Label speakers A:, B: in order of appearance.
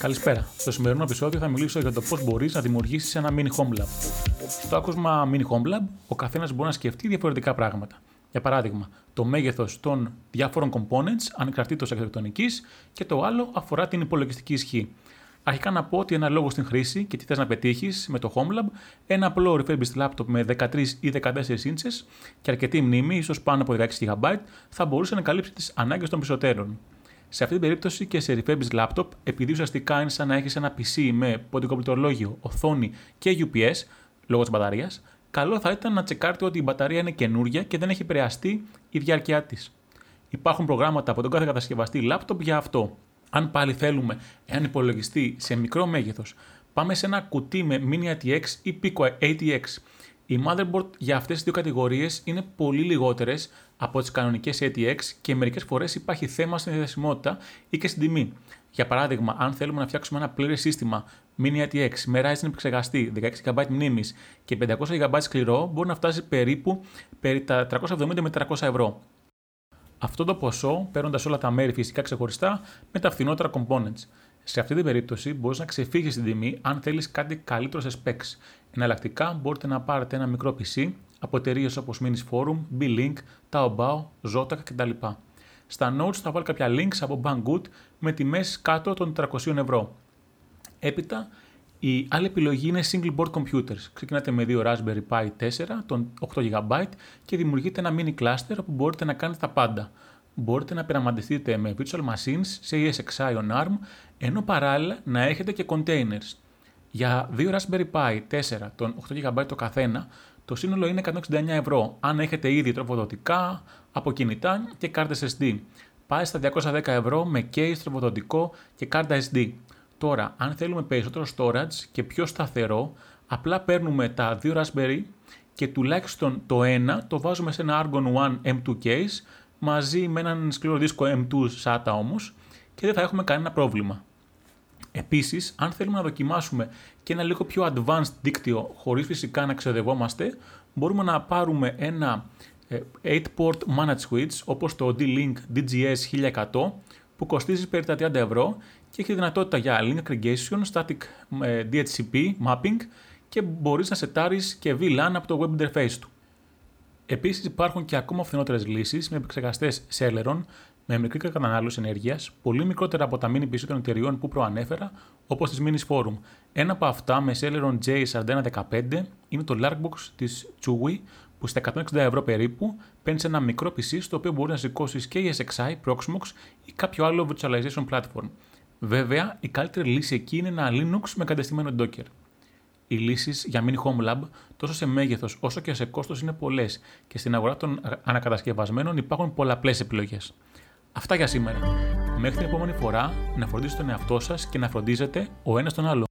A: Καλησπέρα. Στο σημερινό επεισόδιο θα μιλήσω για το πώς μπορείς να δημιουργήσεις ένα mini home lab. Στο άκουσμα mini home lab, ο καθένας μπορεί να σκεφτεί διαφορετικά πράγματα. Για παράδειγμα, το μέγεθος των διάφορων components ανεξαρτήτω αρχιτεκτονικής και το άλλο αφορά την υπολογιστική ισχύ. Αρχικά να πω ότι ένα λόγο στην χρήση και τι θες να πετύχεις με το Home Lab, ένα απλό refurbished laptop με 13 ή 14 inches και αρκετή μνήμη, ίσως πάνω από 16 GB, θα μπορούσε να καλύψει τις ανάγκες των περισσότερων. Σε αυτή την περίπτωση και σε refurbished laptop, επειδή ουσιαστικά είναι σαν να έχεις ένα PC με ποντικοπληκτρολόγιο, οθόνη και UPS, λόγω της μπαταρίας, καλό θα ήταν να τσεκάρετε ότι η μπαταρία είναι καινούρια και δεν έχει επηρεαστεί η διάρκεια της. Υπάρχουν προγράμματα από τον κάθε κατασκευαστή laptop για αυτό. Αν πάλι θέλουμε έναν υπολογιστή σε μικρό μέγεθος, πάμε σε ένα κουτί με Mini ATX ή Pico ATX. Οι motherboard για αυτές τις δύο κατηγορίες είναι πολύ λιγότερες από τις κανονικές ATX και μερικές φορές υπάρχει θέμα στην διαθεσιμότητα ή και στην τιμή. Για παράδειγμα, αν θέλουμε να φτιάξουμε ένα πλήρες σύστημα Mini ATX με Ryzen επεξεργαστή, 16 GB μνήμης και 500 GB σκληρό, μπορεί να φτάσει περίπου περί τα 370 με 400 ευρώ. Αυτό το ποσό, παίρνοντας όλα τα μέρη φυσικά ξεχωριστά, με τα φθηνότερα components. Σε αυτή την περίπτωση μπορείς να ξεφύγεις την τιμή αν θέλεις κάτι καλύτερο σε specs. Εναλλακτικά μπορείτε να πάρετε ένα μικρό PC από εταιρείες όπως Minis Forum, B-Link, Taobao, Zotac κτλ. Στα notes θα βάλω κάποια links από Banggood με τιμές κάτω των 400 ευρώ. Έπειτα, η άλλη επιλογή είναι single board computers. Ξεκινάτε με δύο Raspberry Pi 4 των 8 GB και δημιουργείτε ένα mini cluster όπου μπορείτε να κάνετε τα πάντα. Μπορείτε να πειραματιστείτε με virtual machines σε ESXi on ARM, ενώ παράλληλα να έχετε και containers. Για δύο Raspberry Pi 4 των 8 GB το καθένα, το σύνολο είναι 169 ευρώ, αν έχετε ήδη τροφοδοτικά, από κινητά και κάρτες SD. Πάει στα 210 ευρώ με case, τροφοδοτικό και κάρτα SD. Τώρα, αν θέλουμε περισσότερο storage και πιο σταθερό, απλά παίρνουμε τα δύο Raspberry και τουλάχιστον το ένα το βάζουμε σε ένα Argon One M2 case μαζί με έναν σκληρό δίσκο M2 SATA όμως και δεν θα έχουμε κανένα πρόβλημα. Επίσης, αν θέλουμε να δοκιμάσουμε και ένα λίγο πιο advanced δίκτυο χωρίς φυσικά να ξεδευόμαστε, μπορούμε να πάρουμε ένα 8-port ε, managed switch όπως το D-Link DGS 1100 που κοστίζει περί τα 30 ευρώ και έχει δυνατότητα για link aggregation, static ε, DHCP mapping και μπορείς να σετάρεις και VLAN από το web interface του. Επίσης υπάρχουν και ακόμα φθηνότερες λύσεις με επεξεργαστές Celeron με μικρή κατανάλωση ενέργειας, πολύ μικρότερα από τα mini PC των εταιριών που προανέφερα, όπως της Minis Forum. Ένα από αυτά με Celeron J4115 είναι το Larkbox της Chewy, που στα 160 ευρώ περίπου παίρνεις ένα μικρό PC στο οποίο μπορείς να σηκώσεις και ESXi, Proxmox ή κάποιο άλλο virtualization platform. Βέβαια, η καλύτερη λύση εκεί είναι ένα Linux με κατεστημένο Docker. Οι λύσεις για mini home lab, τόσο σε μέγεθος όσο και σε κόστος, είναι πολλές και στην αγορά των ανακατασκευασμένων υπάρχουν πολλαπλές επιλογές. Αυτά για σήμερα. Μέχρι την επόμενη φορά να φροντίσετε τον εαυτό σας και να φροντίζετε ο ένας τον άλλο.